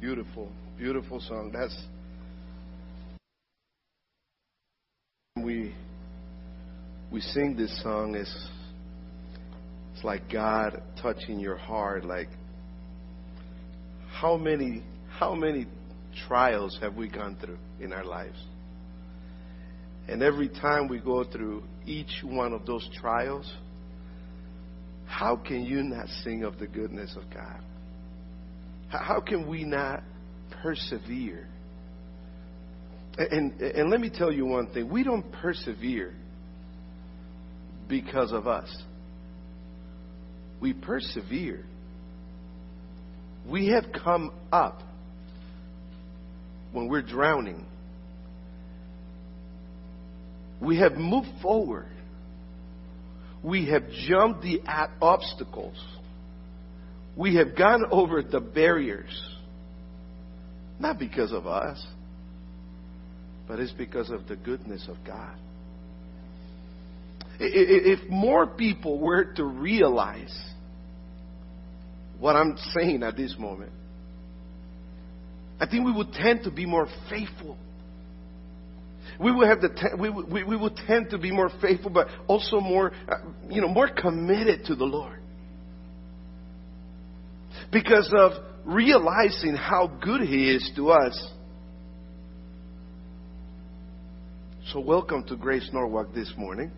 Beautiful, beautiful song. That's we we sing this song is it's like God touching your heart like how many how many trials have we gone through in our lives? And every time we go through each one of those trials, how can you not sing of the goodness of God? How can we not persevere? And, and let me tell you one thing we don't persevere because of us, we persevere. We have come up when we're drowning. We have moved forward. We have jumped the obstacles. We have gone over the barriers. Not because of us, but it's because of the goodness of God. If more people were to realize what I'm saying at this moment, I think we would tend to be more faithful. We would have the we, we, we would tend to be more faithful, but also more, uh, you know, more committed to the Lord because of realizing how good He is to us. So, welcome to Grace Norwalk this morning.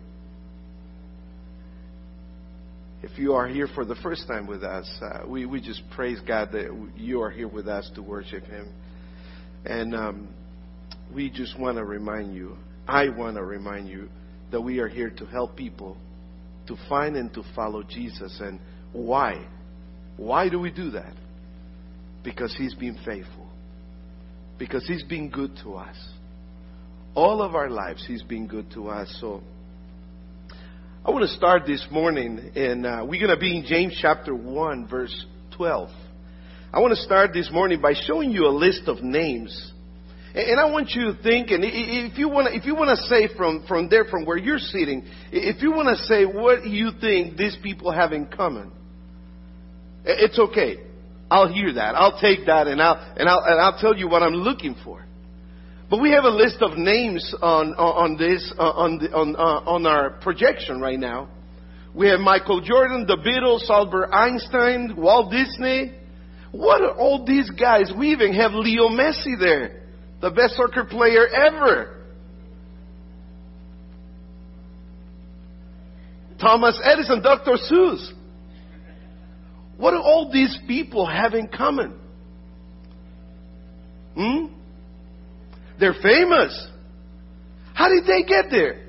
If you are here for the first time with us, uh, we, we just praise God that you are here with us to worship Him. And um, we just want to remind you, I want to remind you, that we are here to help people to find and to follow Jesus. And why? Why do we do that? Because He's been faithful. Because He's been good to us. All of our lives, He's been good to us. So, I want to start this morning, and uh, we're going to be in James chapter 1, verse 12. I want to start this morning by showing you a list of names. And I want you to think, and if you want to, if you want to say from, from there, from where you're sitting, if you want to say what you think these people have in common, it's okay. I'll hear that. I'll take that, and I'll, and I'll, and I'll tell you what I'm looking for. But we have a list of names on, on this, uh, on, the, on, uh, on our projection right now. We have Michael Jordan, the Beatles, Albert Einstein, Walt Disney. What are all these guys? We even have Leo Messi there, the best soccer player ever. Thomas Edison, Dr. Seuss. What do all these people have in common? Hmm? They're famous. How did they get there?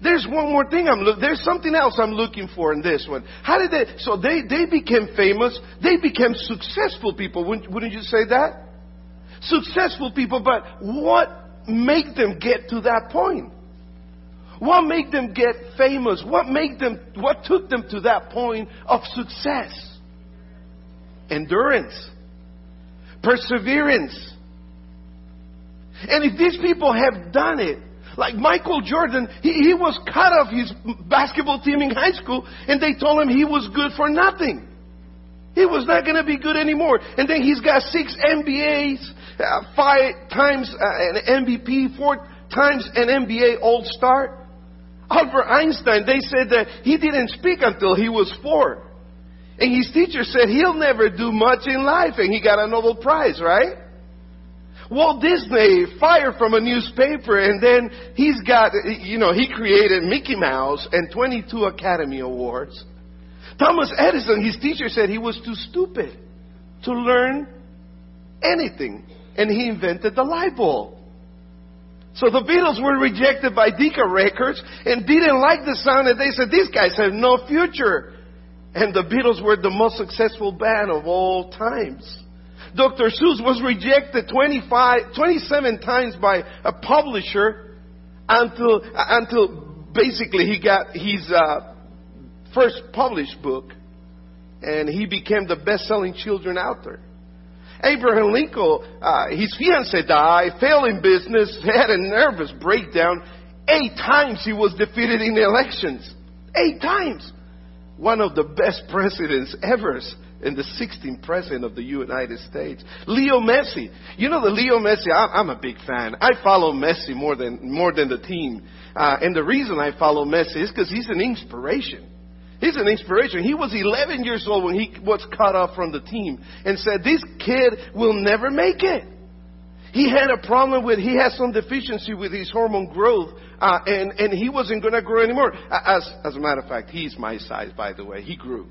There's one more thing I'm look. There's something else I'm looking for in this one. How did they? So they they became famous. They became successful people. Wouldn't, wouldn't you say that? Successful people. But what made them get to that point? What made them get famous? What made them? What took them to that point of success? Endurance, perseverance and if these people have done it, like Michael Jordan, he, he was cut off his basketball team in high school and they told him he was good for nothing. He was not going to be good anymore. And then he's got six NBAs, uh, five times uh, an MVP, four times an NBA All Star. Albert Einstein, they said that he didn't speak until he was four. And his teacher said he'll never do much in life, and he got a Nobel Prize, right? Walt Disney fired from a newspaper and then he's got, you know, he created Mickey Mouse and 22 Academy Awards. Thomas Edison, his teacher said he was too stupid to learn anything and he invented the light bulb. So the Beatles were rejected by Decca Records and didn't like the sound and they said, these guys have no future. And the Beatles were the most successful band of all times. Dr. Seuss was rejected 25, 27 times by a publisher until, until basically he got his uh, first published book and he became the best-selling children author. Abraham Lincoln, uh, his fiance died, failed in business, had a nervous breakdown. Eight times he was defeated in elections. Eight times. One of the best presidents ever and the 16th president of the United States. Leo Messi. You know the Leo Messi, I'm a big fan. I follow Messi more than, more than the team. Uh, and the reason I follow Messi is because he's an inspiration. He's an inspiration. He was 11 years old when he was cut off from the team and said, this kid will never make it. He had a problem with, he had some deficiency with his hormone growth, uh, and, and he wasn't going to grow anymore. As, as a matter of fact, he's my size, by the way. He grew.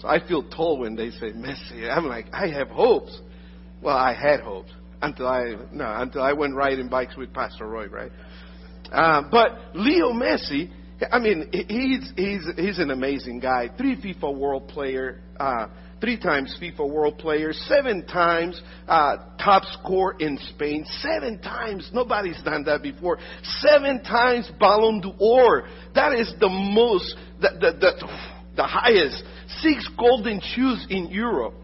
So I feel tall when they say Messi. I'm like, I have hopes. Well, I had hopes until I, no, until I went riding bikes with Pastor Roy, right? Uh, but Leo Messi, I mean, he's, he's, he's an amazing guy. Three FIFA World Player, uh, three times FIFA World Player, seven times uh, top scorer in Spain, seven times. Nobody's done that before. Seven times Ballon d'Or. That is the most, the, the, the, the highest. Six golden shoes in Europe.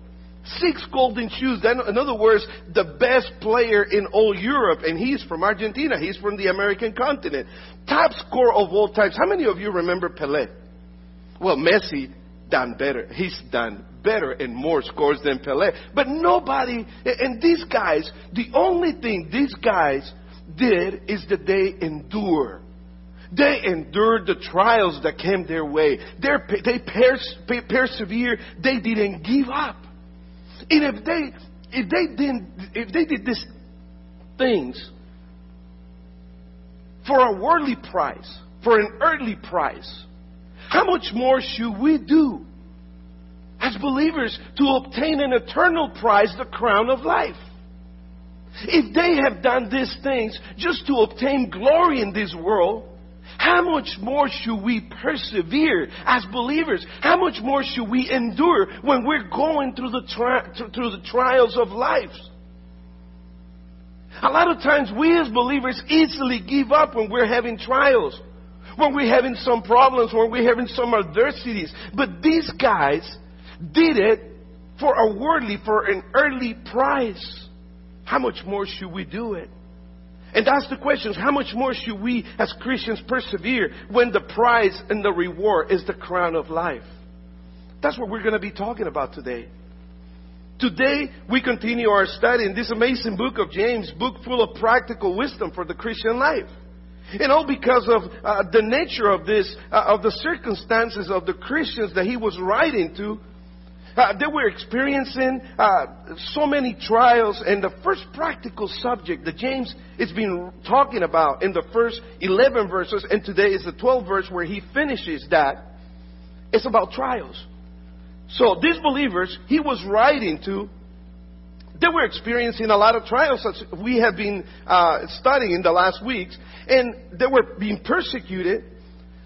Six golden shoes. In other words, the best player in all Europe, and he's from Argentina. He's from the American continent. Top score of all times. How many of you remember Pelé? Well, Messi done better. He's done better and more scores than Pelé. But nobody, and these guys, the only thing these guys did is that they endure. They endured the trials that came their way. They're, they persevered. They didn't give up. And if they, if they didn't, if they did these things for a worldly price, for an earthly price, how much more should we do as believers to obtain an eternal prize, the crown of life? If they have done these things just to obtain glory in this world, how much more should we persevere as believers? How much more should we endure when we're going through the, tri- through the trials of life? A lot of times we as believers easily give up when we're having trials, when we're having some problems, when we're having some adversities. But these guys did it for a worldly, for an earthly prize. How much more should we do it? And that's the question. How much more should we as Christians persevere when the prize and the reward is the crown of life? That's what we're going to be talking about today. Today, we continue our study in this amazing book of James, book full of practical wisdom for the Christian life. And all because of uh, the nature of this, uh, of the circumstances of the Christians that he was writing to, uh, they were experiencing uh, so many trials, and the first practical subject that James has been talking about in the first 11 verses, and today is the 12th verse where he finishes that, it's about trials. So these believers he was writing to, they were experiencing a lot of trials as we have been uh, studying in the last weeks, and they were being persecuted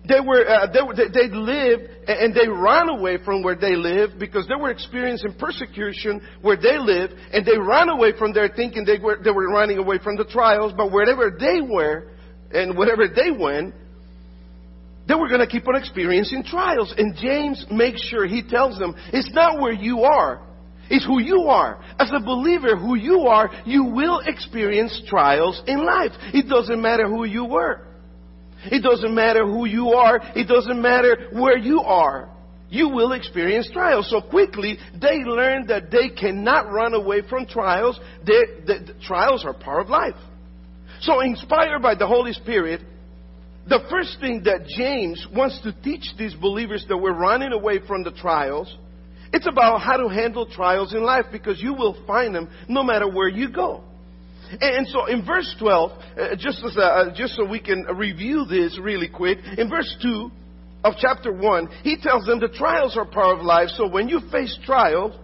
they were, uh, they, they lived and they ran away from where they lived because they were experiencing persecution where they lived and they ran away from there thinking they were, they were running away from the trials, but wherever they were and wherever they went, they were going to keep on experiencing trials. And James makes sure he tells them, it's not where you are. It's who you are. As a believer, who you are, you will experience trials in life. It doesn't matter who you were. It doesn't matter who you are. It doesn't matter where you are. You will experience trials. So quickly, they learn that they cannot run away from trials. They, the, the trials are part of life. So inspired by the Holy Spirit, the first thing that James wants to teach these believers that we're running away from the trials, it's about how to handle trials in life because you will find them no matter where you go. And so in verse 12, uh, just, as a, uh, just so we can review this really quick, in verse 2 of chapter 1, he tells them the trials are part of life. So when you face trials,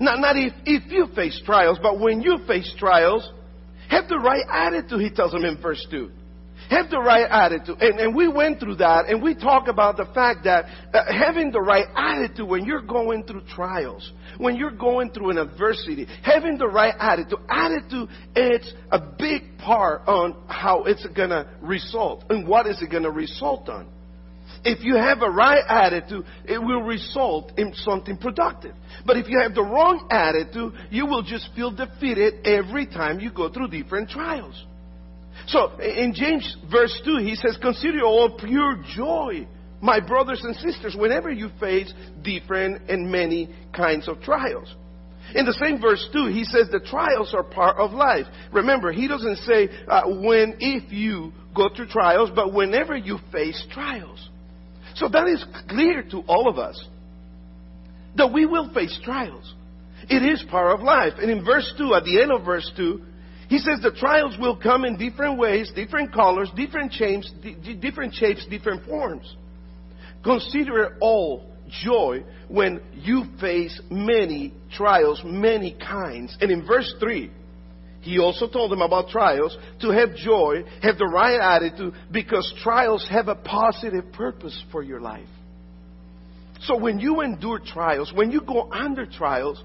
not, not if, if you face trials, but when you face trials, have the right attitude, he tells them in verse 2. Have the right attitude. And, and we went through that and we talk about the fact that uh, having the right attitude when you're going through trials, when you're going through an adversity, having the right attitude. Attitude, it's a big part on how it's going to result and what is it going to result on. If you have a right attitude, it will result in something productive. But if you have the wrong attitude, you will just feel defeated every time you go through different trials. So in James verse 2, he says, Consider all pure joy, my brothers and sisters, whenever you face different and many kinds of trials. In the same verse 2, he says the trials are part of life. Remember, he doesn't say uh, when, if you go through trials, but whenever you face trials. So that is clear to all of us that we will face trials. It is part of life. And in verse 2, at the end of verse 2, he says the trials will come in different ways, different colors, different shapes, different shapes, different forms. Consider it all joy when you face many trials, many kinds. And in verse 3, he also told them about trials to have joy, have the right attitude, because trials have a positive purpose for your life. So when you endure trials, when you go under trials,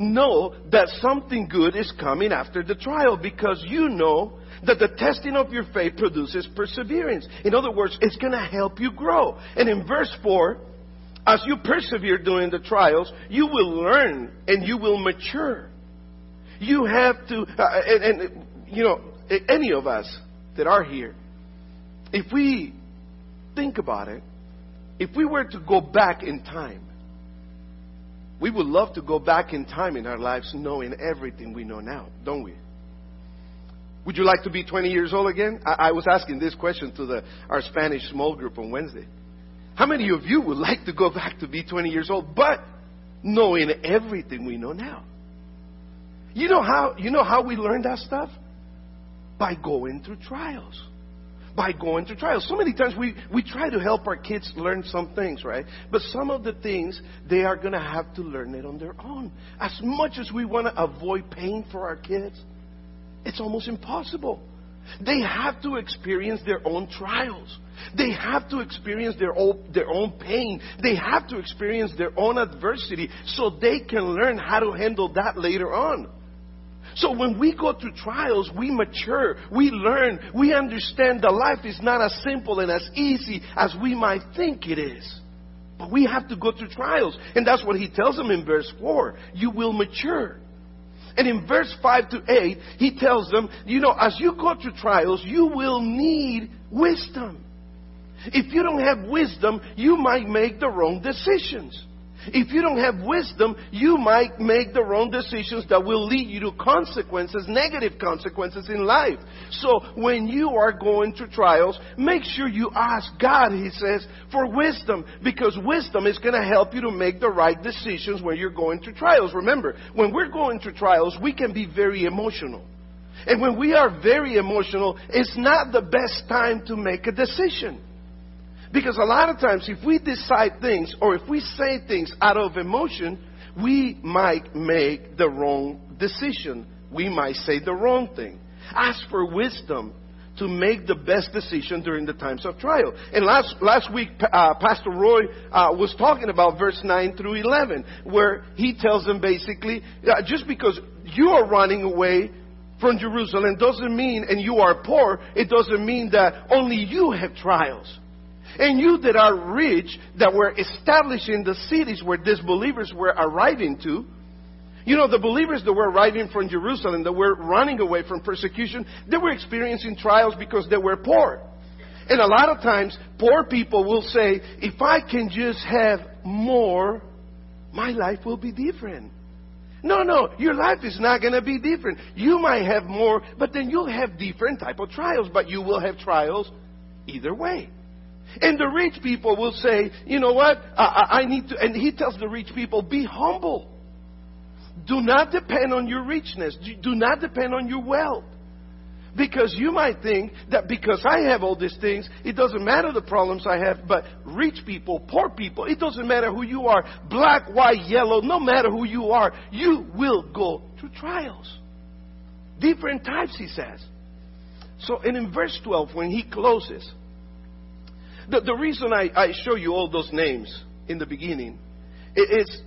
know that something good is coming after the trial because you know that the testing of your faith produces perseverance. In other words, it's going to help you grow. And in verse 4, as you persevere during the trials, you will learn and you will mature. You have to, uh, and, and, you know, any of us that are here, if we think about it, if we were to go back in time, we would love to go back in time in our lives knowing everything we know now, don't we? Would you like to be 20 years old again? I, I was asking this question to the, our Spanish small group on Wednesday. How many of you would like to go back to be 20 years old, but knowing everything we know now? You know how, you know how we learn that stuff? By going through trials by going through trials. So many times we, we try to help our kids learn some things, right? But some of the things, they are going to have to learn it on their own. As much as we want to avoid pain for our kids, it's almost impossible. They have to experience their own trials. They have to experience their own, their own pain. They have to experience their own adversity so they can learn how to handle that later on. So when we go through trials, we mature, we learn, we understand that life is not as simple and as easy as we might think it is. But we have to go through trials. And that's what he tells them in verse 4. You will mature. And in verse 5 to 8, he tells them, you know, as you go through trials, you will need wisdom. If you don't have wisdom, you might make the wrong decisions. If you don't have wisdom, you might make the wrong decisions that will lead you to consequences, negative consequences in life. So when you are going through trials, make sure you ask God, he says, for wisdom, because wisdom is going to help you to make the right decisions when you're going through trials. Remember, when we're going through trials, we can be very emotional. And when we are very emotional, it's not the best time to make a decision. Because a lot of times, if we decide things or if we say things out of emotion, we might make the wrong decision. We might say the wrong thing. Ask for wisdom to make the best decision during the times of trial. And last, last week, uh, Pastor Roy uh, was talking about verse 9 through 11, where he tells them basically, uh, just because you are running away from Jerusalem doesn't mean, and you are poor, it doesn't mean that only you have trials. And you that are rich, that were establishing the cities where these believers were arriving to, you know, the believers that were arriving from Jerusalem, that were running away from persecution, they were experiencing trials because they were poor. And a lot of times, poor people will say, if I can just have more, my life will be different. No, no, your life is not going to be different. You might have more, but then you'll have different type of trials, but you will have trials either way. And the rich people will say, you know what? I, I, need to, and he tells the rich people, be humble. Do not depend on your richness. Do not depend on your wealth. Because you might think that because I have all these things, it doesn't matter the problems I have, but rich people, poor people, it doesn't matter who you are, black, white, yellow, no matter who you are, you will go through trials. Different types, he says. So, and in verse 12, when he closes, the, the reason I, I show you all those names in the beginning is,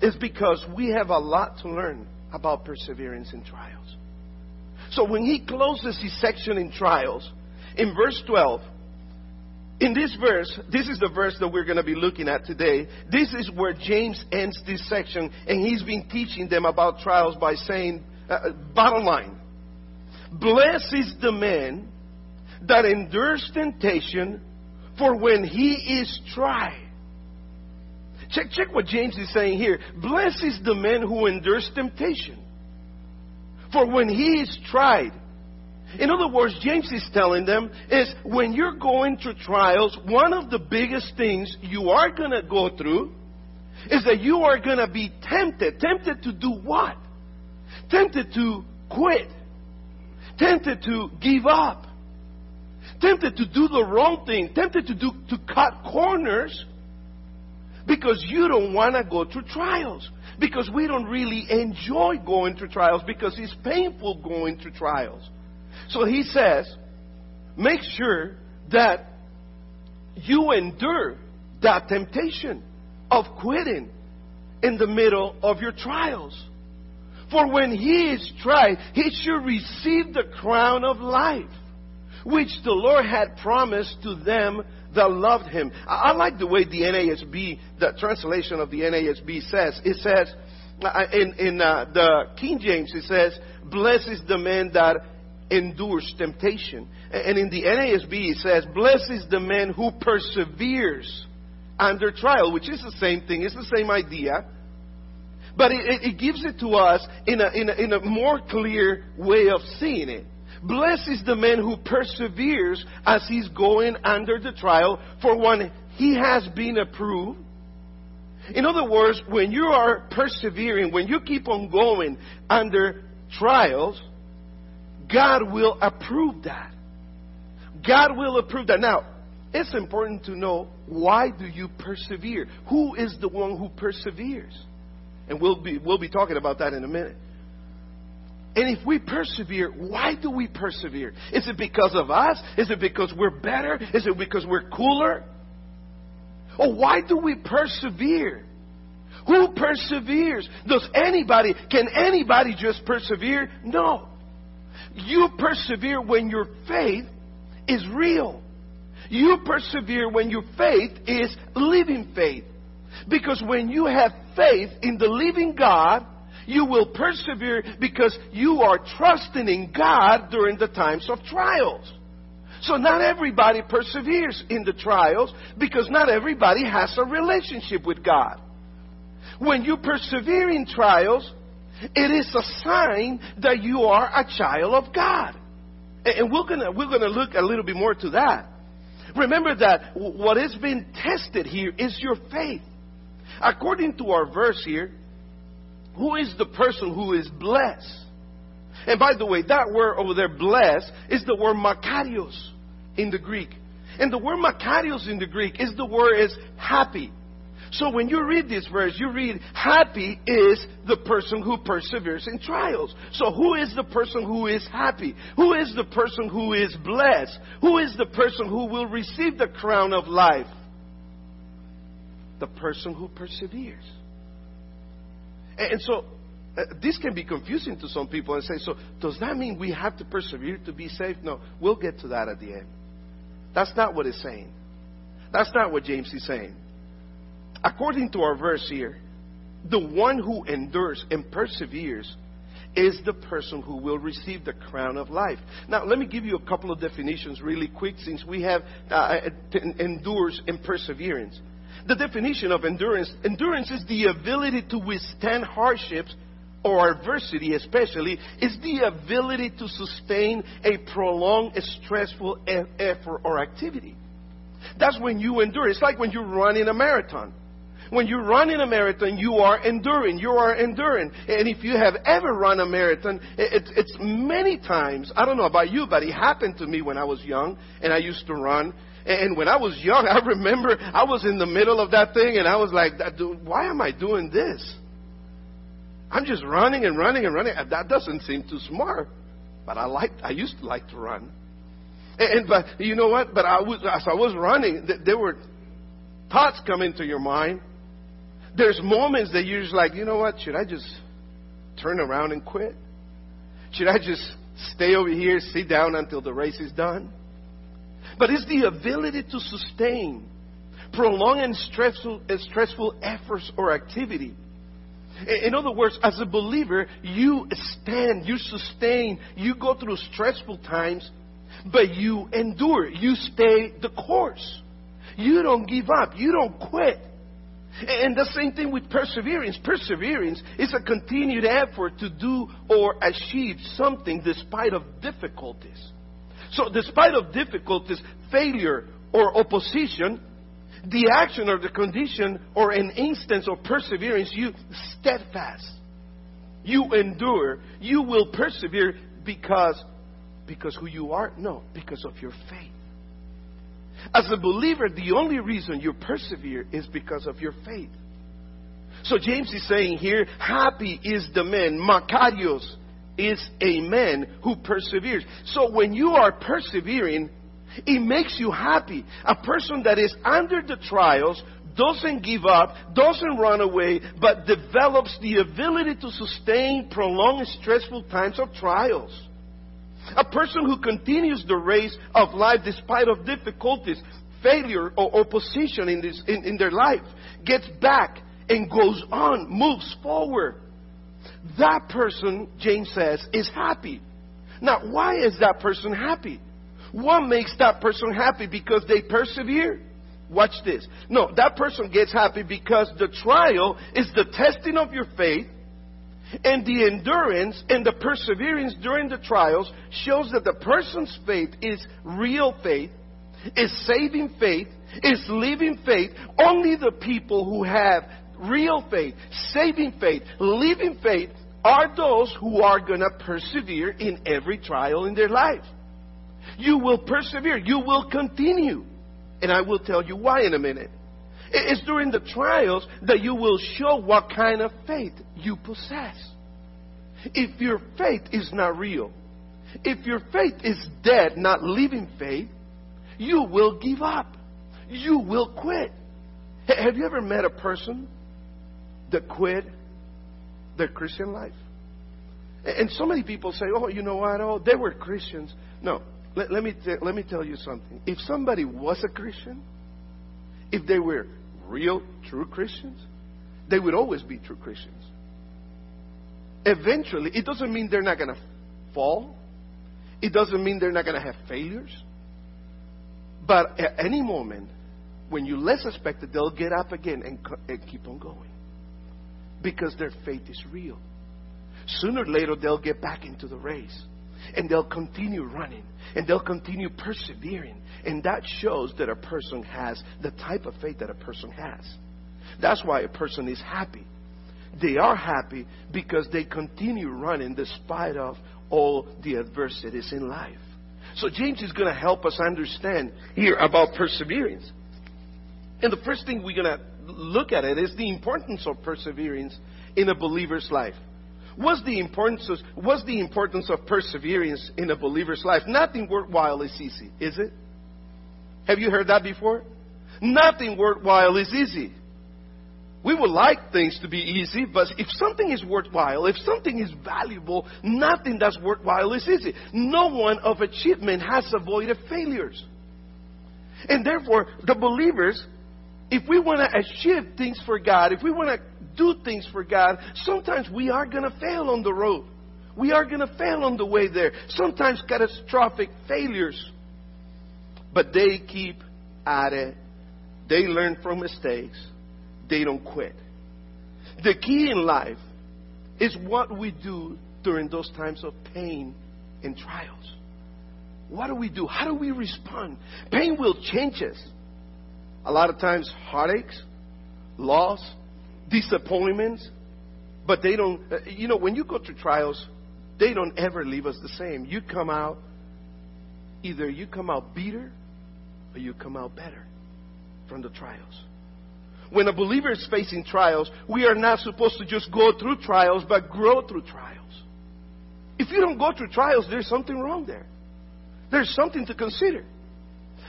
is because we have a lot to learn about perseverance in trials. So when he closes his section in trials, in verse 12, in this verse, this is the verse that we're going to be looking at today. This is where James ends this section, and he's been teaching them about trials by saying, uh, bottom line, blessed is the man that endures temptation, For when he is tried, check, check what James is saying here. Blessed is the man who endures temptation. For when he is tried, in other words, James is telling them is when you're going through trials, one of the biggest things you are going to go through is that you are going to be tempted. Tempted to do what? Tempted to quit. Tempted to give up. Tempted to do the wrong thing. Tempted to do, to cut corners because you don't want to go through trials. Because we don't really enjoy going through trials because it's painful going through trials. So he says, make sure that you endure that temptation of quitting in the middle of your trials. For when he is tried, he should receive the crown of life, which the Lord had promised to them that loved him. I, like the way the NASB, the translation of the NASB says. It says, uh, in, in uh, the King James, it says, Blessed is the man that endures temptation. And in the NASB, it says, Blessed is the man who perseveres under trial, which is the same thing, it's the same idea. But it, it gives it to us in a, in, a, in a more clear way of seeing it. Blessed is the man who perseveres as he's going under the trial, for when he has been approved. In other words, when you are persevering, when you keep on going under trials, God will approve that. God will approve that. Now, it's important to know why do you persevere? Who is the one who perseveres? And we'll be, we'll be talking about that in a minute. And if we persevere, why do we persevere? Is it because of us? Is it because we're better? Is it because we're cooler? Or why do we persevere? Who perseveres? Does anybody, can anybody just persevere? No. You persevere when your faith is real. You persevere when your faith is living faith. Because when you have faith in the living God, you will persevere because you are trusting in God during the times of trials. So not everybody perseveres in the trials because not everybody has a relationship with God. When you persevere in trials, it is a sign that you are a child of God. And we're gonna, we're gonna look a little bit more to that. Remember that what is being tested here is your faith. According to our verse here, who is the person who is blessed? And by the way, that word over there, blessed, is the word makarios in the Greek. And the word makarios in the Greek is the word is happy. So when you read this verse, you read, happy is the person who perseveres in trials. So who is the person who is happy? Who is the person who is blessed? Who is the person who will receive the crown of life? The person who perseveres. And so uh, this can be confusing to some people and say, so does that mean we have to persevere to be saved? No, we'll get to that at the end. That's not what it's saying. That's not what James is saying according to our verse here, the one who endures and perseveres is the person who will receive the crown of life. Now, let me give you a couple of definitions really quick since we have uh, endures and perseverance. The definition of endurance endurance is the ability to withstand hardships or adversity, especially, is the ability to sustain a prolonged, stressful effort or activity. That's when you endure. It's like when you run in a marathon. When you run in a marathon, you are enduring. You are enduring. And if you have ever run a marathon, it's, it's many times, I don't know about you, but it happened to me when I was young and I used to run. And when I was young, I remember I was in the middle of that thing and I was like, why am I doing this? I'm just running and running and running. That doesn't seem too smart. But I like, I used to like to run. And, and but you know what? But I was, as I was running, there were thoughts come into your mind there's moments that you're just like, you know what? Should I just turn around and quit? Should I just stay over here, sit down until the race is done? But it's the ability to sustain prolonged and stressful, stressful efforts or activity. In other words, as a believer, you stand, you sustain, you go through stressful times, but you endure, you stay the course. You don't give up. You don't quit. And the same thing with perseverance. Perseverance is a continued effort to do or achieve something despite of difficulties. So despite of difficulties, failure or opposition, the action or the condition or an instance of perseverance, you steadfast. You endure. You will persevere because because who you are? No, because of your faith. As a believer, the only reason you persevere is because of your faith. So James is saying here, happy is the man, Makarios is a man who perseveres. So when you are persevering, it makes you happy. A person that is under the trials doesn't give up, doesn't run away, but develops the ability to sustain prolonged stressful times of trials. A person who continues the race of life despite of difficulties, failure, or opposition in, this, in, in their life gets back and goes on, moves forward. That person, James says, is happy. Now, why is that person happy? What makes that person happy? Because they persevere? Watch this. No, that person gets happy because the trial is the testing of your faith and the endurance and the perseverance during the trials shows that the person's faith is real faith, is saving faith, is living faith. Only the people who have real faith, saving faith, living faith are those who are going to persevere in every trial in their life. You will persevere. You will continue. And I will tell you why in a minute. It's during the trials that you will show what kind of faith you possess. If your faith is not real, if your faith is dead, not living faith, you will give up. You will quit. Have you ever met a person that quit their Christian life? And so many people say, oh, you know what? Oh, they were Christians. No, let, let me, t- let me tell you something. If somebody was a Christian, if they were real, true Christians, they would always be true Christians. Eventually, it doesn't mean they're not going to fall. It doesn't mean they're not going to have failures. But at any moment, when you less expect it, they'll get up again and, and keep on going. Because their faith is real. Sooner or later, they'll get back into the race. And they'll continue running. And they'll continue persevering. And that shows that a person has the type of faith that a person has. That's why a person is happy. They are happy because they continue running despite of all the adversities in life. So James is going to help us understand here about perseverance. And the first thing we're going to look at it is the importance of perseverance in a believer's life. What's the importance of, what's the importance of perseverance in a believer's life? Nothing worthwhile is easy, is it? Have you heard that before? Nothing worthwhile is easy. We would like things to be easy, but if something is worthwhile, if something is valuable, nothing that's worthwhile is easy. No one of achievement has avoided failures. And therefore, the believers, if we want to achieve things for God, if we want to do things for God, sometimes we are going to fail on the road. We are going to fail on the way there. Sometimes catastrophic failures. But they keep at it. They learn from mistakes. They don't quit. The key in life is what we do during those times of pain and trials. What do we do? How do we respond? Pain will change us. A lot of times, heartaches, loss, disappointments, but they don't, uh, you know, when you go through trials, they don't ever leave us the same. You come out, either you come out bitter or you come out better from the trials. When a believer is facing trials, we are not supposed to just go through trials, but grow through trials. If you don't go through trials, there's something wrong there. There's something to consider.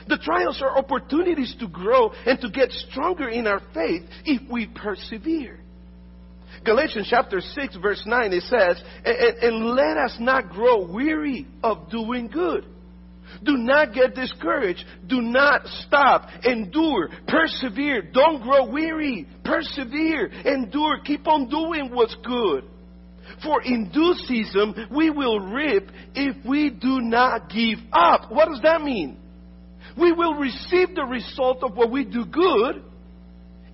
The trials are opportunities to grow and to get stronger in our faith if we persevere. Galatians chapter 6 verse 9 it says, and, and let us not grow weary of doing good. Do not get discouraged. Do not stop. Endure. Persevere. Don't grow weary. Persevere. Endure. Keep on doing what's good. For in due season we will reap if we do not give up. What does that mean? We will receive the result of what we do good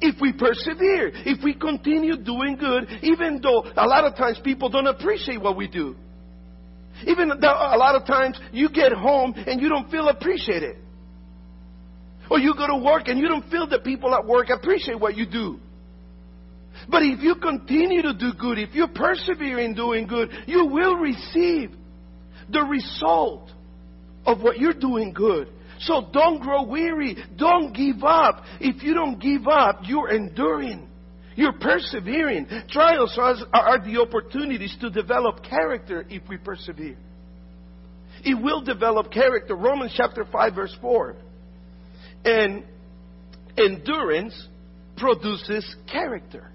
if we persevere, if we continue doing good, even though a lot of times people don't appreciate what we do. Even though a lot of times you get home and you don't feel appreciated. Or you go to work and you don't feel that people at work appreciate what you do. But if you continue to do good, if you persevere in doing good, you will receive the result of what you're doing good. So don't grow weary. Don't give up. If you don't give up, you're enduring. You're persevering. Trials are, are the opportunities to develop character if we persevere. It will develop character. Romans chapter 5 verse 4. And endurance produces character.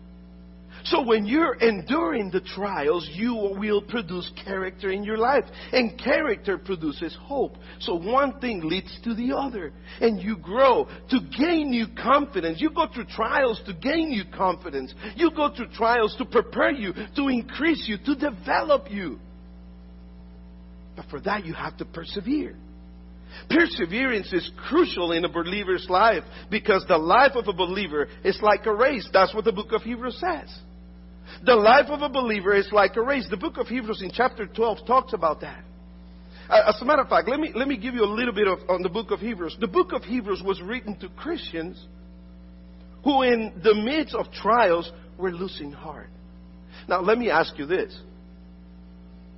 So when you're enduring the trials, you will produce character in your life. And character produces hope. So one thing leads to the other. And you grow to gain new confidence. You go through trials to gain new confidence. You go through trials to prepare you, to increase you, to develop you. But for that, you have to persevere. Perseverance is crucial in a believer's life because the life of a believer is like a race. That's what the book of Hebrews says. The life of a believer is like a race. The book of Hebrews in chapter 12 talks about that. Uh, as a matter of fact, let me, let me give you a little bit of, on the book of Hebrews. The book of Hebrews was written to Christians who, in the midst of trials, were losing heart. Now, let me ask you this.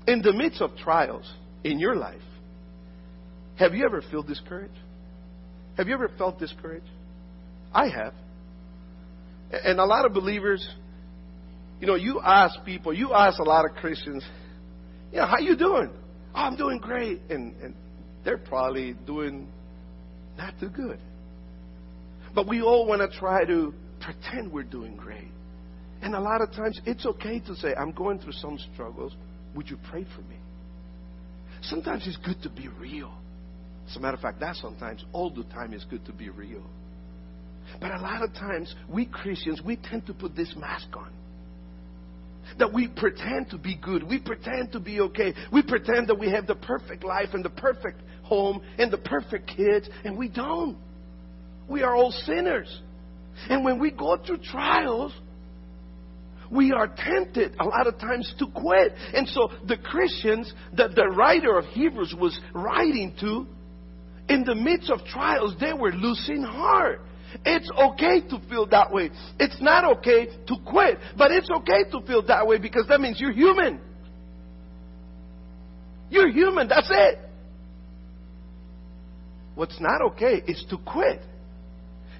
In the midst of trials in your life, have you ever felt discouraged? Have you ever felt discouraged? I have. And a lot of believers, you know, you ask people, you ask a lot of Christians, you know, how you doing? Oh, I'm doing great. And, and they're probably doing not too good. But we all want to try to pretend we're doing great. And a lot of times it's okay to say, I'm going through some struggles. Would you pray for me? Sometimes it's good to be real. As a matter of fact, that sometimes, all the time, is good to be real. But a lot of times, we Christians, we tend to put this mask on that we pretend to be good. We pretend to be okay. We pretend that we have the perfect life and the perfect home and the perfect kids, and we don't. We are all sinners. And when we go through trials, we are tempted a lot of times to quit. And so the Christians that the writer of Hebrews was writing to, in the midst of trials, they were losing heart. It's okay to feel that way. It's not okay to quit, but it's okay to feel that way because that means you're human. You're human, that's it. What's not okay is to quit.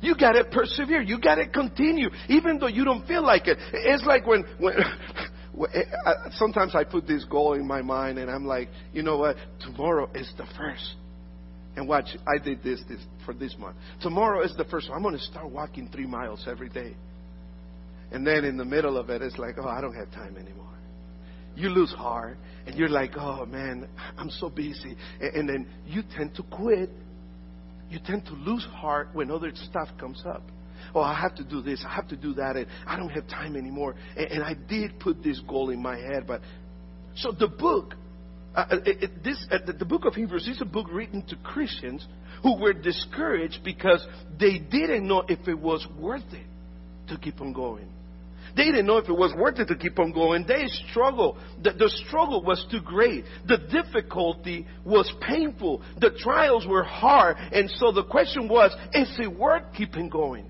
You gotta persevere. You gotta continue, even though you don't feel like it. It's like when, when eh, sometimes I put this goal in my mind and I'm like, you know what? Tomorrow is the first. And watch, I did this, this for this month. Tomorrow is the first one. I'm going to start walking three miles every day. And then in the middle of it, it's like, oh, I don't have time anymore. You lose heart, and you're like, oh man, I'm so busy. And, then you tend to quit. You tend to lose heart when other stuff comes up. Oh, I have to do this, I have to do that, and I don't have time anymore. And I did put this goal in my head, but so the book uh, uh, it, this, uh, the, the book of Hebrews is a book written to Christians who were discouraged because they didn't know if it was worth it to keep on going. They didn't know if it was worth it to keep on going. They struggled. The, the struggle was too great. The difficulty was painful. The trials were hard. And so the question was, is it worth keeping going?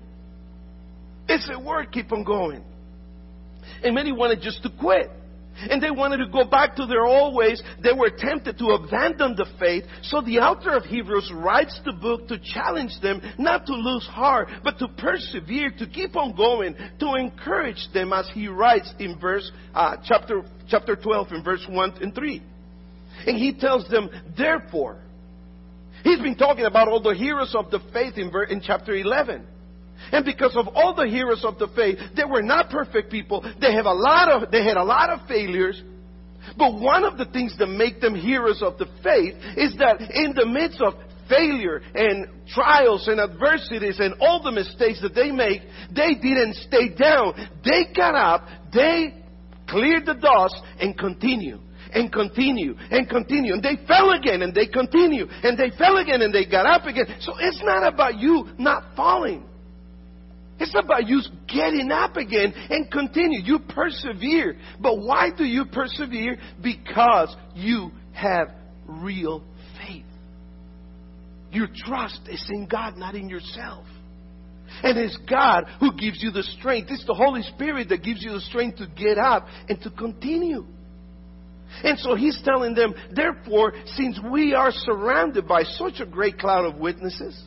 Is it worth keeping going? And many wanted just to quit. And they wanted to go back to their old ways. They were tempted to abandon the faith. So the author of Hebrews writes the book to challenge them not to lose heart, but to persevere, to keep on going, to encourage them as he writes in verse, uh, chapter, chapter 12 in verse 1 and 3. And he tells them, therefore, he's been talking about all the heroes of the faith in, in chapter 11. And because of all the heroes of the faith, they were not perfect people. They have a lot of, they had a lot of failures. But one of the things that make them heroes of the faith is that in the midst of failure and trials and adversities and all the mistakes that they make, they didn't stay down. They got up, they cleared the dust and continued. and continue and continue. And they fell again and they continue and they fell again and they got up again. So it's not about you not falling. It's about you getting up again and continue. You persevere. But why do you persevere? Because you have real faith. Your trust is in God, not in yourself. And it's God who gives you the strength. It's the Holy Spirit that gives you the strength to get up and to continue. And so he's telling them, therefore, since we are surrounded by such a great cloud of witnesses,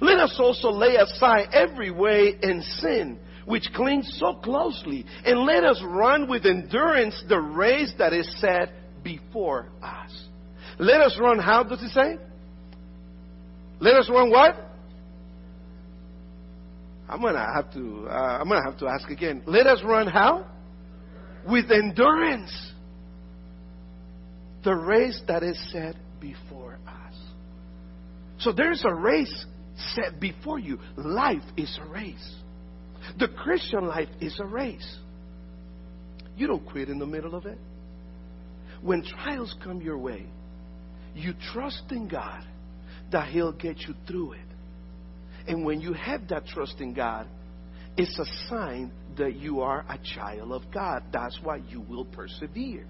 let us also lay aside every way and sin which clings so closely, and let us run with endurance the race that is set before us. Let us run, how does it say? Let us run what? I'm gonna have to. Uh, I'm gonna have to ask again. Let us run how? With endurance. The race that is set before us. So there's a race set before you. Life is a race. The Christian life is a race. You don't quit in the middle of it. When trials come your way, you trust in God that He'll get you through it. And when you have that trust in God, it's a sign that you are a child of God. That's why you will persevere.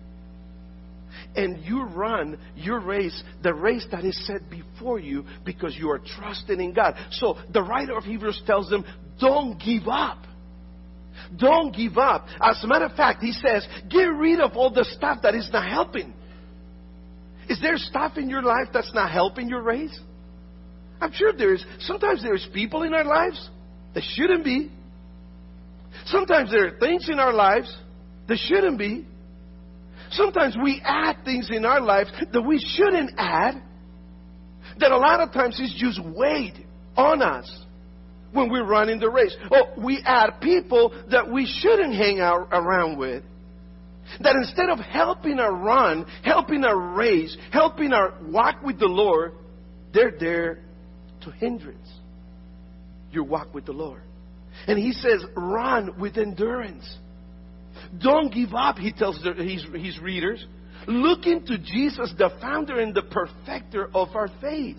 And you run your race, the race that is set before you, because you are trusting in God. So the writer of Hebrews tells them, don't give up. Don't give up. As a matter of fact, he says, get rid of all the stuff that is not helping. Is there stuff in your life that's not helping your race? I'm sure there's, sometimes there's people in our lives that shouldn't be. Sometimes there are things in our lives that shouldn't be. Sometimes we add things in our lives that we shouldn't add. That a lot of times is just weight on us when we're running the race. Or we add people that we shouldn't hang out around with. That instead of helping our run, helping our race, helping our walk with the Lord, they're there to hindrance your walk with the Lord. And he says, run with endurance. Don't give up, he tells his, his readers. Look into Jesus, the founder and the perfecter of our faith.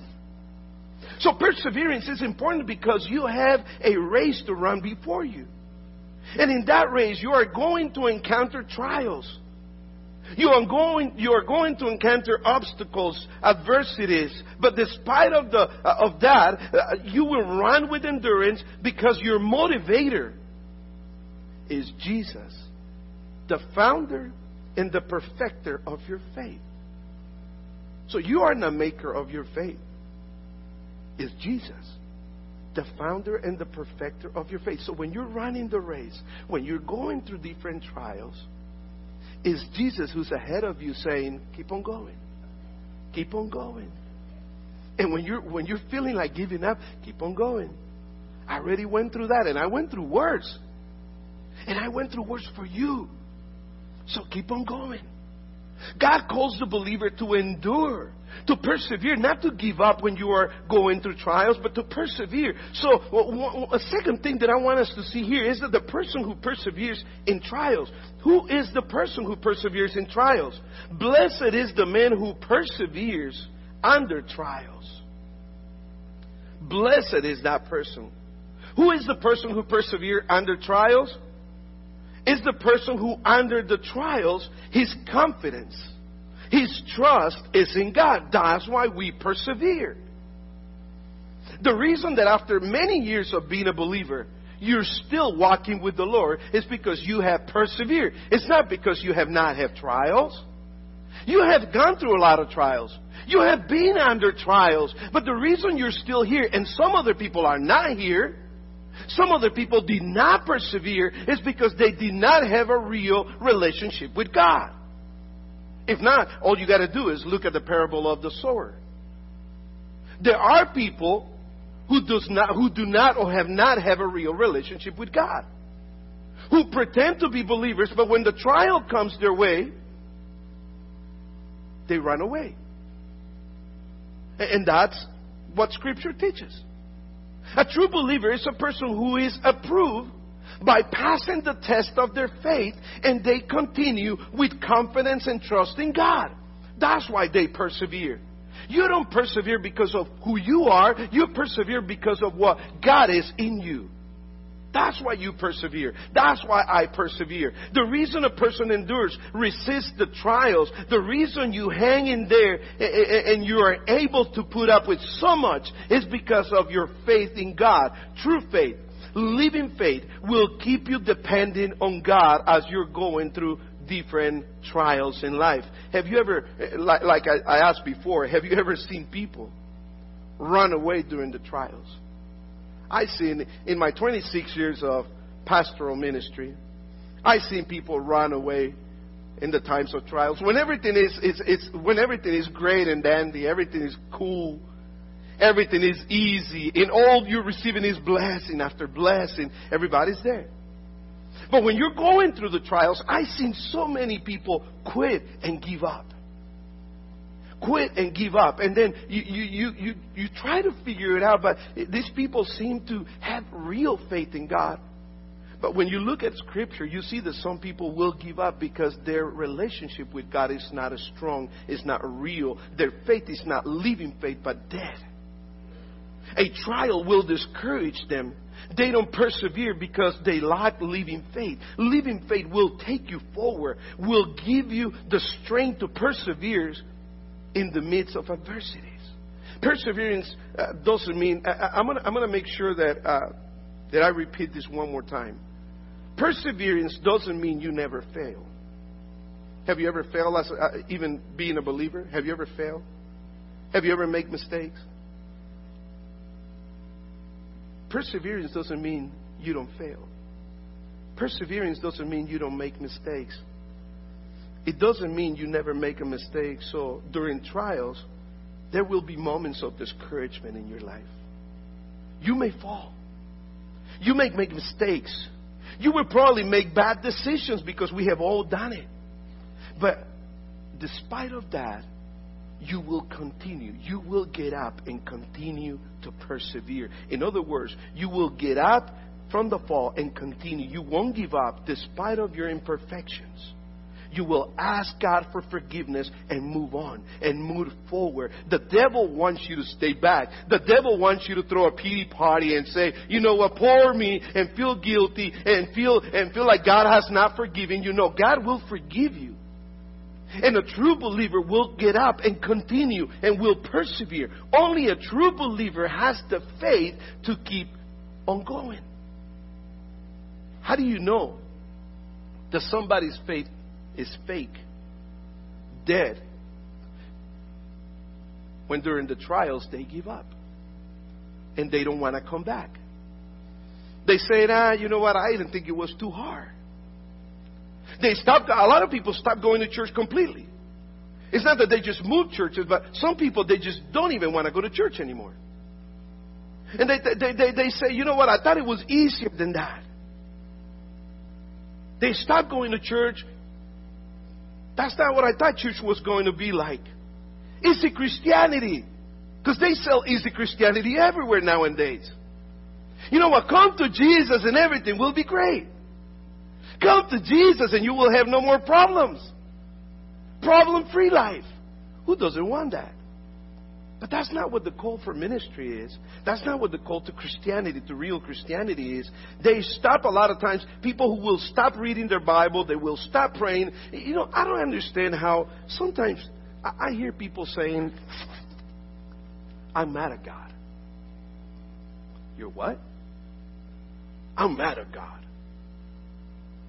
So perseverance is important because you have a race to run before you. And in that race, you are going to encounter trials. You are going, you are going to encounter obstacles, adversities, but despite of, the, uh, of that, uh, you will run with endurance because your motivator is Jesus, the founder and the perfecter of your faith. So you are the maker of your faith. Is Jesus, the founder and the perfecter of your faith. So when you're running the race, when you're going through different trials, is Jesus who's ahead of you saying, keep on going. Keep on going. And when you're, when you're feeling like giving up, keep on going. I already went through that and I went through worse. And I went through worse for you. So keep on going. God calls the believer to endure, to persevere, not to give up when you are going through trials, but to persevere. So, a second thing that I want us to see here is that the person who perseveres in trials, who is the person who perseveres in trials? Blessed is the man who perseveres under trials. Blessed is that person. Who is the person who perseveres under trials? Is the person who, under the trials, his confidence, his trust is in God. That's why we persevere. The reason that after many years of being a believer, you're still walking with the Lord is because you have persevered. It's not because you have not had trials. You have gone through a lot of trials. You have been under trials. But the reason you're still here, and some other people are not here, some other people did not persevere is because they did not have a real relationship with God. If not, all you got to do is look at the parable of the sower. There are people who does not who do not or have not have a real relationship with God. Who pretend to be believers, but when the trial comes their way, they run away. And that's what scripture teaches. A true believer is a person who is approved by passing the test of their faith and they continue with confidence and trust in God. That's why they persevere. You don't persevere because of who you are, you persevere because of what God is in you. That's why you persevere. That's why I persevere. The reason a person endures, resists the trials, the reason you hang in there and you are able to put up with so much is because of your faith in God. True faith, living faith will keep you dependent on God as you're going through different trials in life. Have you ever, eh, like, like I asked before, have you ever seen people run away during the trials? I seen in my 26 years of pastoral ministry, I've seen people run away in the times of trials. When everything is, is, is when everything is great and dandy, everything is cool, everything is easy, and all you're receiving is blessing after blessing, everybody's there. But when you're going through the trials, I've seen so many people quit and give up quit and give up. And then you, you, you, you, try to figure it out, but these people seem to have real faith in God. But when you look at Scripture, you see that some people will give up because their relationship with God is not as strong, is not real. Their faith is not living faith, but dead. A trial will discourage them. They don't persevere because they lack living faith. Living faith will take you forward, will give you the strength to persevere in the midst of adversities. Perseverance uh, doesn't mean, I, am going to I'm gonna make sure that, uh, that I repeat this one more time. Perseverance doesn't mean you never fail. Have you ever failed as uh, even being a believer? Have you ever failed? Have you ever made mistakes? Perseverance doesn't mean you don't fail. Perseverance doesn't mean you don't make mistakes it doesn't mean you never make a mistake. So during trials, there will be moments of discouragement in your life. You may fall. You may make mistakes. You will probably make bad decisions because we have all done it. But despite of that, you will continue. You will get up and continue to persevere. In other words, you will get up from the fall and continue. You won't give up despite of your imperfections you will ask God for forgiveness and move on and move forward. The devil wants you to stay back. The devil wants you to throw a pity party and say, you know what, poor me and feel guilty and feel, and feel like God has not forgiven you. No, God will forgive you. And a true believer will get up and continue and will persevere. Only a true believer has the faith to keep on going. How do you know that somebody's faith is fake, dead. When during the trials they give up and they don't want to come back. They say, ah, you know what, I didn't think it was too hard. They stopped, a lot of people stop going to church completely. It's not that they just moved churches, but some people, they just don't even want to go to church anymore. And they, they, they, they say, you know what, I thought it was easier than that. They stop going to church that's not what I thought church was going to be like. Easy Christianity. Because they sell easy Christianity everywhere nowadays. You know what? Come to Jesus and everything will be great. Come to Jesus and you will have no more problems. Problem free life. Who doesn't want that? But that's not what the call for ministry is. That's not what the call to Christianity, to real Christianity is. They stop a lot of times, people who will stop reading their Bible, they will stop praying. You know, I don't understand how sometimes I hear people saying, I'm mad at God. You're what? I'm mad at God.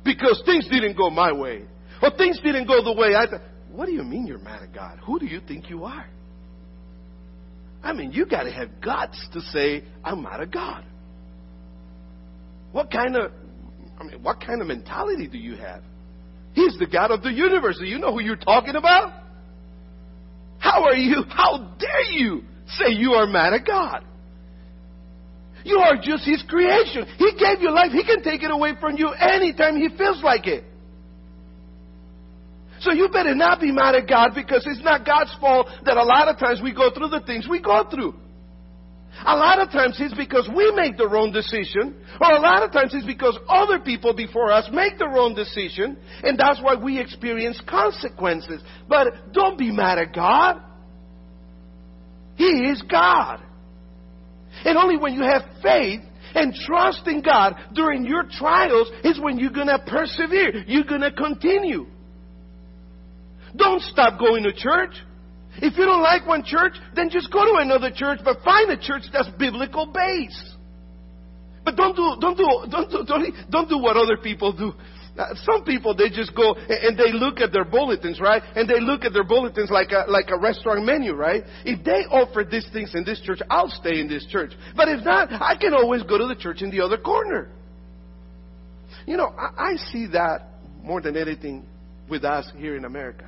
Because things didn't go my way. Or things didn't go the way I thought. What do you mean you're mad at God? Who do you think you are? I mean, you got to have guts to say, I'm not a God. What kind of, I mean, what kind of mentality do you have? He's the God of the universe. Do you know who you're talking about? How are you, how dare you say you are mad at God? You are just His creation. He gave you life. He can take it away from you anytime He feels like it. So you better not be mad at God because it's not God's fault that a lot of times we go through the things we go through. A lot of times it's because we make the wrong decision, or a lot of times it's because other people before us make the wrong decision, and that's why we experience consequences. But don't be mad at God. He is God. And only when you have faith and trust in God during your trials is when you're going to persevere. You're going to continue. Don't stop going to church. If you don't like one church, then just go to another church, but find a church that's biblical based. But don't do, don't do, don't do, don't, don't do what other people do. Uh, some people they just go and they look at their bulletins, right? And they look at their bulletins like a like a restaurant menu, right? If they offer these things in this church, I'll stay in this church. But if not, I can always go to the church in the other corner. You know, I, I see that more than anything with us here in America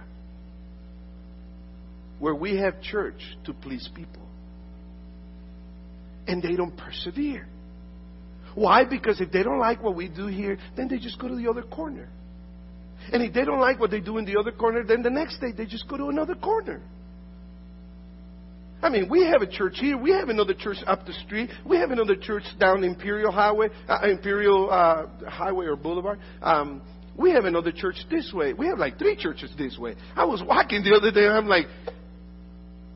where we have church to please people. And they don't persevere. Why? Because if they don't like what we do here, then they just go to the other corner. And if they don't like what they do in the other corner, then the next day they just go to another corner. I mean, we have a church here. We have another church up the street. We have another church down Imperial Highway, uh, Imperial uh, Highway or Boulevard. Um, we have another church this way. We have like three churches this way. I was walking the other day. and I'm like,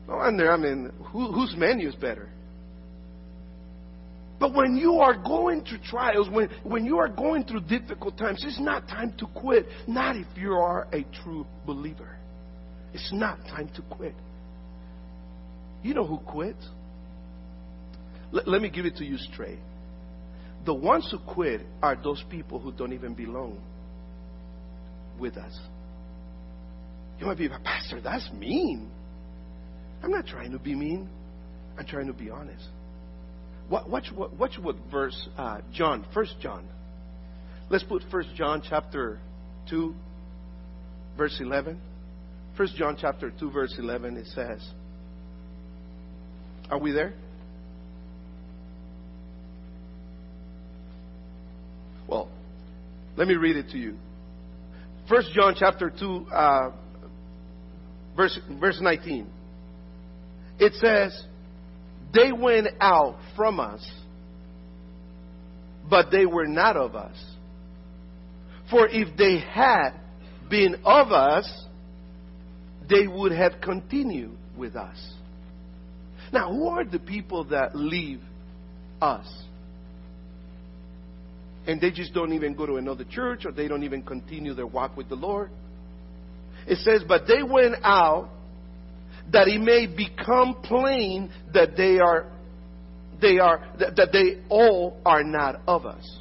no wonder, I mean, who, whose menu is better? But when you are going through trials, when, when you are going through difficult times, it's not time to quit. Not if you are a true believer. It's not time to quit. You know who quits? L- let me give it to you straight. The ones who quit are those people who don't even belong with us. You might be, Pastor, that's mean. I'm not trying to be mean. I'm trying to be honest. Watch what, watch what verse, uh, John, First John. Let's put First John chapter 2, verse 11. First John chapter 2, verse 11, it says, Are we there? Well, let me read it to you. First John chapter 2, uh, verse, verse 19 it says, they went out from us, but they were not of us. For if they had been of us, they would have continued with us. Now, who are the people that leave us? And they just don't even go to another church or they don't even continue their walk with the Lord. It says, But they went out that it may become plain that they are they are that they all are not of us.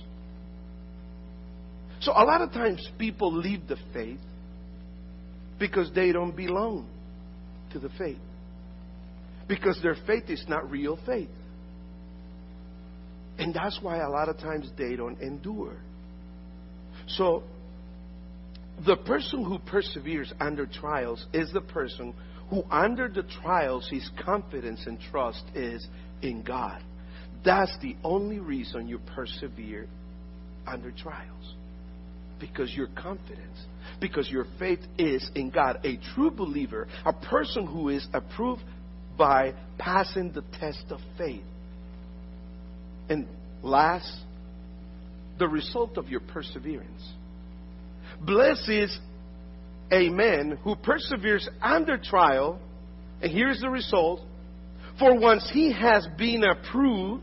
So a lot of times people leave the faith because they don't belong to the faith. Because their faith is not real faith. And that's why a lot of times they don't endure. So the person who perseveres under trials is the person who under the trials, his confidence and trust is in God. That's the only reason you persevere under trials. Because your confidence, because your faith is in God. A true believer, a person who is approved by passing the test of faith. And last, the result of your perseverance. Blessed is a man who perseveres under trial, and here's the result. For once he has been approved,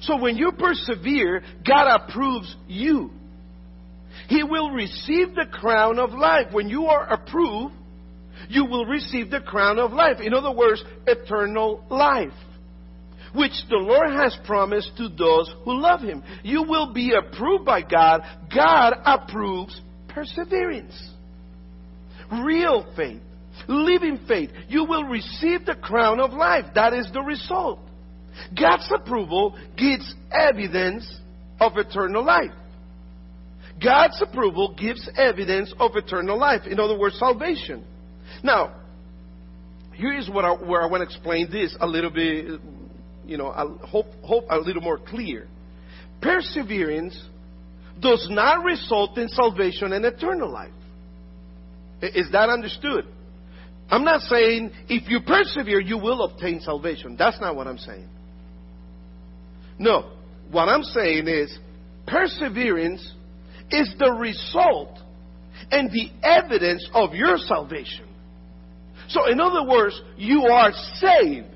so when you persevere, God approves you. He will receive the crown of life. When you are approved, you will receive the crown of life. In other words, eternal life, which the Lord has promised to those who love Him. You will be approved by God. God approves perseverance real faith, living faith, you will receive the crown of life. That is the result. God's approval gives evidence of eternal life. God's approval gives evidence of eternal life. In other words, salvation. Now, here is what I, where I want to explain this a little bit, you know, I hope, hope a little more clear. Perseverance does not result in salvation and eternal life. Is that understood? I'm not saying if you persevere, you will obtain salvation. That's not what I'm saying. No. What I'm saying is perseverance is the result and the evidence of your salvation. So, in other words, you are saved.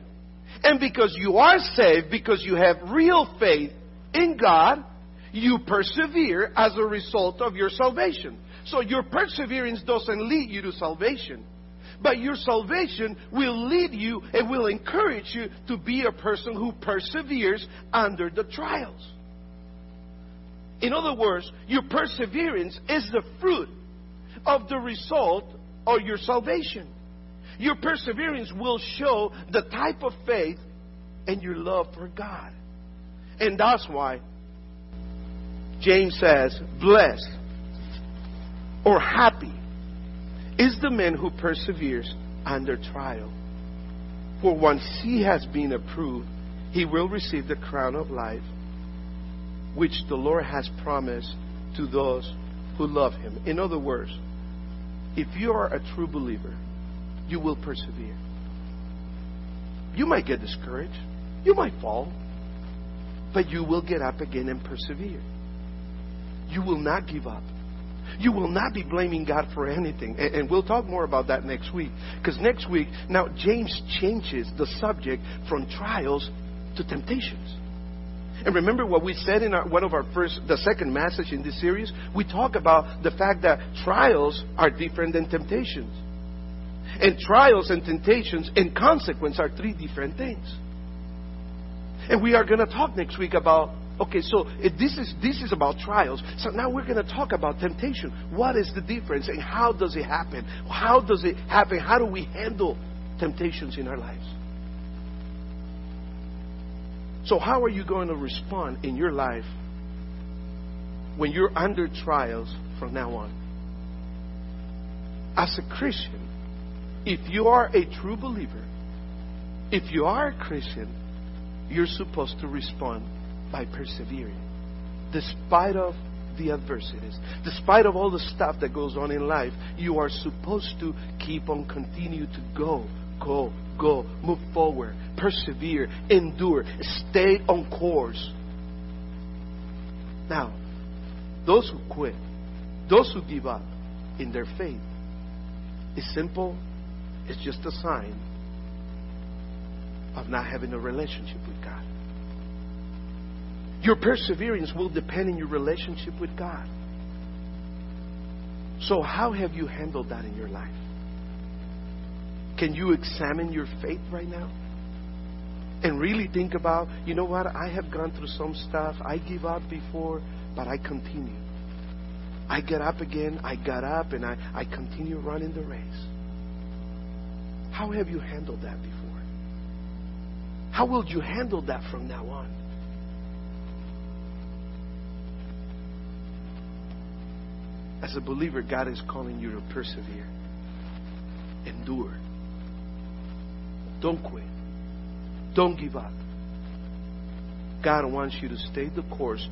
And because you are saved, because you have real faith in God, you persevere as a result of your salvation. So, your perseverance doesn't lead you to salvation. But your salvation will lead you and will encourage you to be a person who perseveres under the trials. In other words, your perseverance is the fruit of the result of your salvation. Your perseverance will show the type of faith and your love for God. And that's why James says, blessed or happy is the man who perseveres under trial. For once he has been approved, he will receive the crown of life, which the Lord has promised to those who love him. In other words, if you are a true believer, you will persevere. You might get discouraged. You might fall. But you will get up again and persevere. You will not give up. You will not be blaming God for anything. And, we'll talk more about that next week. Because next week, now James changes the subject from trials to temptations. And remember what we said in our, one of our first, the second message in this series? We talk about the fact that trials are different than temptations. And trials and temptations and consequence are three different things. And we are going to talk next week about okay, so this is this is about trials. So now we're going to talk about temptation. What is the difference and how does it happen? How does it happen? How do we handle temptations in our lives? So how are you going to respond in your life when you're under trials from now on? As a Christian, if you are a true believer, if you are a Christian, you're supposed to respond by persevering. Despite of the adversities, despite of all the stuff that goes on in life, you are supposed to keep on continue to go, go, go, move forward, persevere, endure, stay on course. Now, those who quit, those who give up in their faith, is simple it's just a sign of not having a relationship with. Your perseverance will depend on your relationship with God. So, how have you handled that in your life? Can you examine your faith right now? And really think about, you know what? I have gone through some stuff. I give up before, but I continue. I get up again. I got up and I, I continue running the race. How have you handled that before? How will you handle that from now on? As a believer, God is calling you to persevere, endure. Don't quit. Don't give up. God wants you to stay the course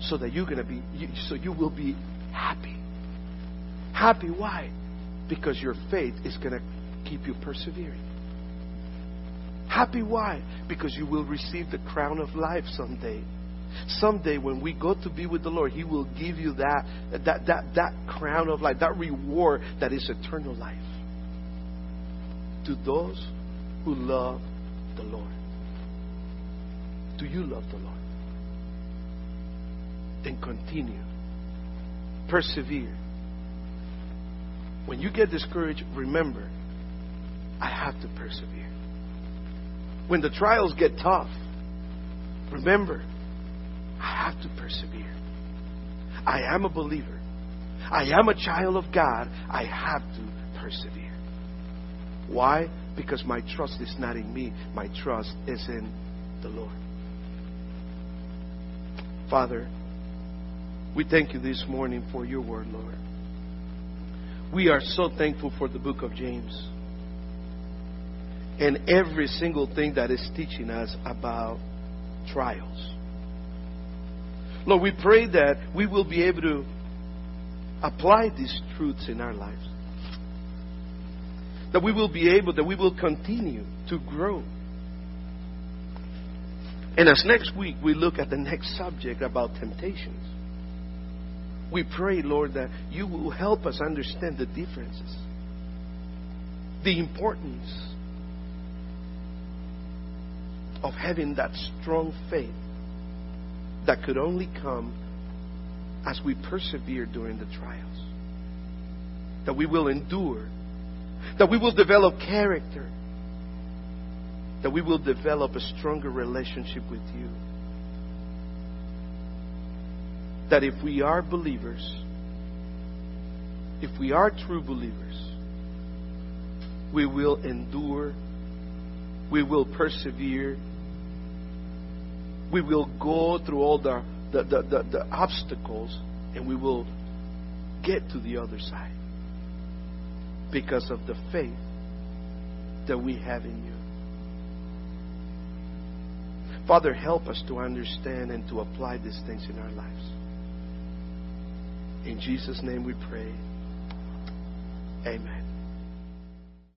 so that you're going to be, so you will be happy. Happy, why? Because your faith is going to keep you persevering. Happy why? Because you will receive the crown of life someday. Someday when we go to be with the Lord, He will give you that that that that crown of life, that reward that is eternal life. To those who love the Lord. Do you love the Lord? Then continue. Persevere. When you get discouraged, remember I have to persevere. When the trials get tough, remember, I have to persevere. I am a believer. I am a child of God. I have to persevere. Why? Because my trust is not in me, my trust is in the Lord. Father, we thank you this morning for your word, Lord. We are so thankful for the book of James and every single thing that is teaching us about trials. Lord, we pray that we will be able to apply these truths in our lives. That we will be able, that we will continue to grow. And as next week we look at the next subject about temptations, we pray, Lord, that you will help us understand the differences, the importance of having that strong faith that could only come as we persevere during the trials. That we will endure. That we will develop character. That we will develop a stronger relationship with you. That if we are believers, if we are true believers, we will endure, we will persevere, we will go through all the, the, the, the, the obstacles and we will get to the other side because of the faith that we have in you. Father, help us to understand and to apply these things in our lives. In Jesus' name we pray. Amen.